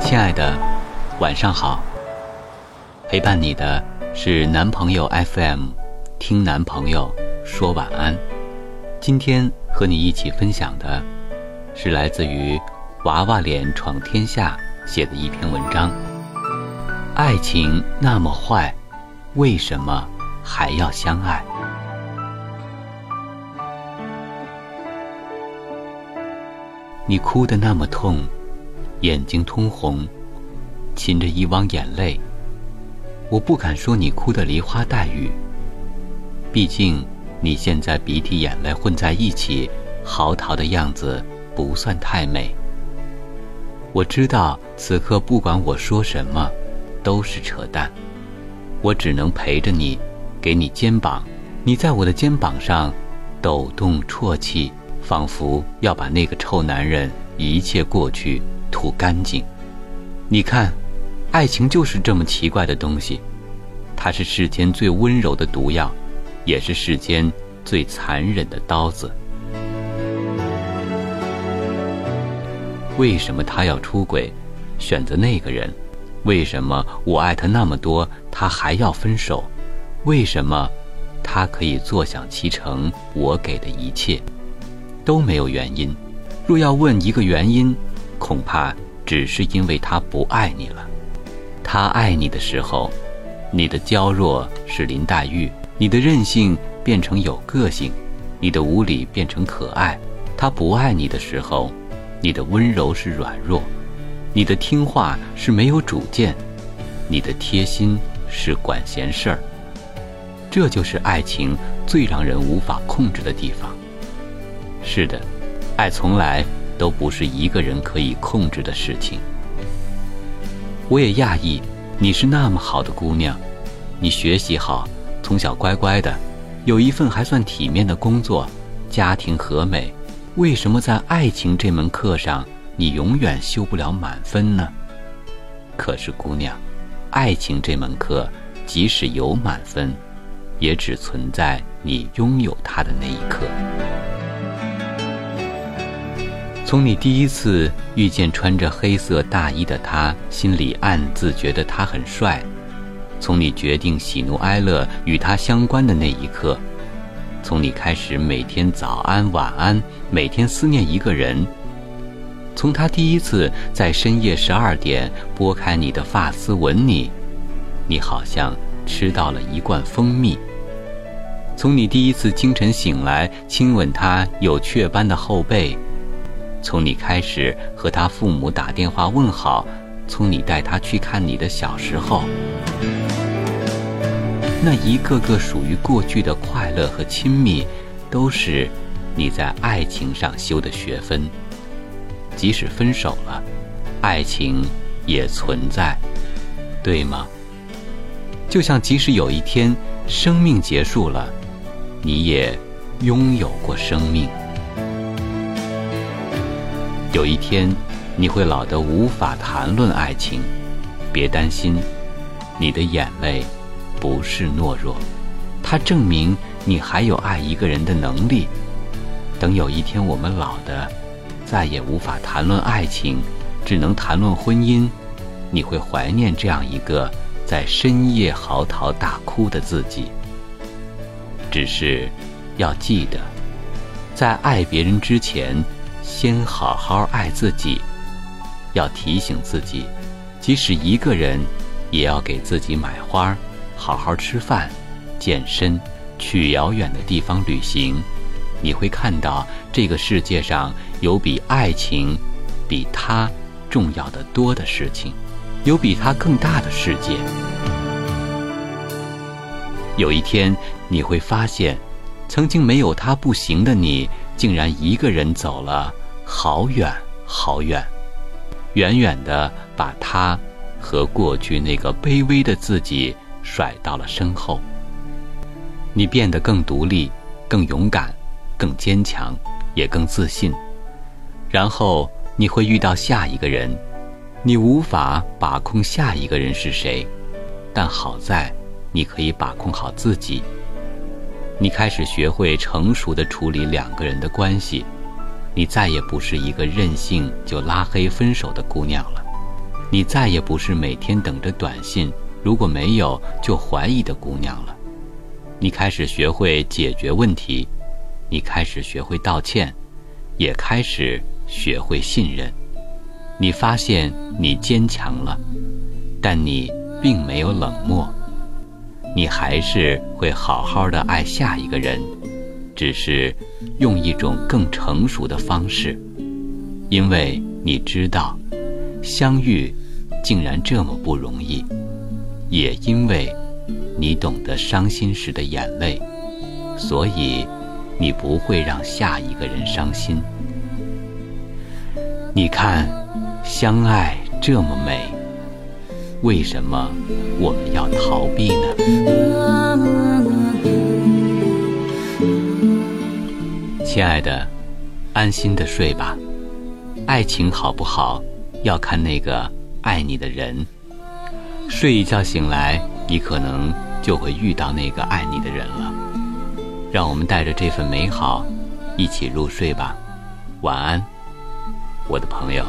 亲爱的，晚上好。陪伴你的是男朋友 FM，听男朋友说晚安。今天和你一起分享的，是来自于娃娃脸闯天下写的一篇文章。爱情那么坏，为什么还要相爱？你哭得那么痛。眼睛通红，噙着一汪眼泪。我不敢说你哭得梨花带雨，毕竟你现在鼻涕眼泪混在一起，嚎啕的样子不算太美。我知道此刻不管我说什么，都是扯淡。我只能陪着你，给你肩膀，你在我的肩膀上抖动啜泣，仿佛要把那个臭男人一切过去。吐干净，你看，爱情就是这么奇怪的东西，它是世间最温柔的毒药，也是世间最残忍的刀子。为什么他要出轨，选择那个人？为什么我爱他那么多，他还要分手？为什么他可以坐享其成？我给的一切都没有原因。若要问一个原因。恐怕只是因为他不爱你了。他爱你的时候，你的娇弱是林黛玉，你的任性变成有个性，你的无理变成可爱。他不爱你的时候，你的温柔是软弱，你的听话是没有主见，你的贴心是管闲事儿。这就是爱情最让人无法控制的地方。是的，爱从来。都不是一个人可以控制的事情。我也讶异，你是那么好的姑娘，你学习好，从小乖乖的，有一份还算体面的工作，家庭和美，为什么在爱情这门课上，你永远修不了满分呢？可是姑娘，爱情这门课，即使有满分，也只存在你拥有它的那一刻。从你第一次遇见穿着黑色大衣的他，心里暗自觉得他很帅；从你决定喜怒哀乐与他相关的那一刻；从你开始每天早安晚安，每天思念一个人；从他第一次在深夜十二点拨开你的发丝吻你，你好像吃到了一罐蜂蜜；从你第一次清晨醒来亲吻他有雀斑的后背。从你开始和他父母打电话问好，从你带他去看你的小时候，那一个个属于过去的快乐和亲密，都是你在爱情上修的学分。即使分手了，爱情也存在，对吗？就像即使有一天生命结束了，你也拥有过生命。有一天，你会老得无法谈论爱情，别担心，你的眼泪不是懦弱，它证明你还有爱一个人的能力。等有一天我们老的，再也无法谈论爱情，只能谈论婚姻，你会怀念这样一个在深夜嚎啕大哭的自己。只是，要记得，在爱别人之前。先好好爱自己，要提醒自己，即使一个人，也要给自己买花，好好吃饭，健身，去遥远的地方旅行。你会看到这个世界上有比爱情，比他重要的多的事情，有比他更大的世界。有一天你会发现，曾经没有他不行的你，竟然一个人走了。好远好远，远远的把他和过去那个卑微的自己甩到了身后。你变得更独立、更勇敢、更坚强，也更自信。然后你会遇到下一个人，你无法把控下一个人是谁，但好在你可以把控好自己。你开始学会成熟的处理两个人的关系，你再也不是一个任性就拉黑分手的姑娘了，你再也不是每天等着短信，如果没有就怀疑的姑娘了。你开始学会解决问题，你开始学会道歉，也开始学会信任。你发现你坚强了，但你并没有冷漠。你还是会好好的爱下一个人，只是用一种更成熟的方式，因为你知道，相遇竟然这么不容易，也因为你懂得伤心时的眼泪，所以你不会让下一个人伤心。你看，相爱这么美。为什么我们要逃避呢？亲爱的，安心的睡吧。爱情好不好，要看那个爱你的人。睡一觉醒来，你可能就会遇到那个爱你的人了。让我们带着这份美好，一起入睡吧。晚安，我的朋友。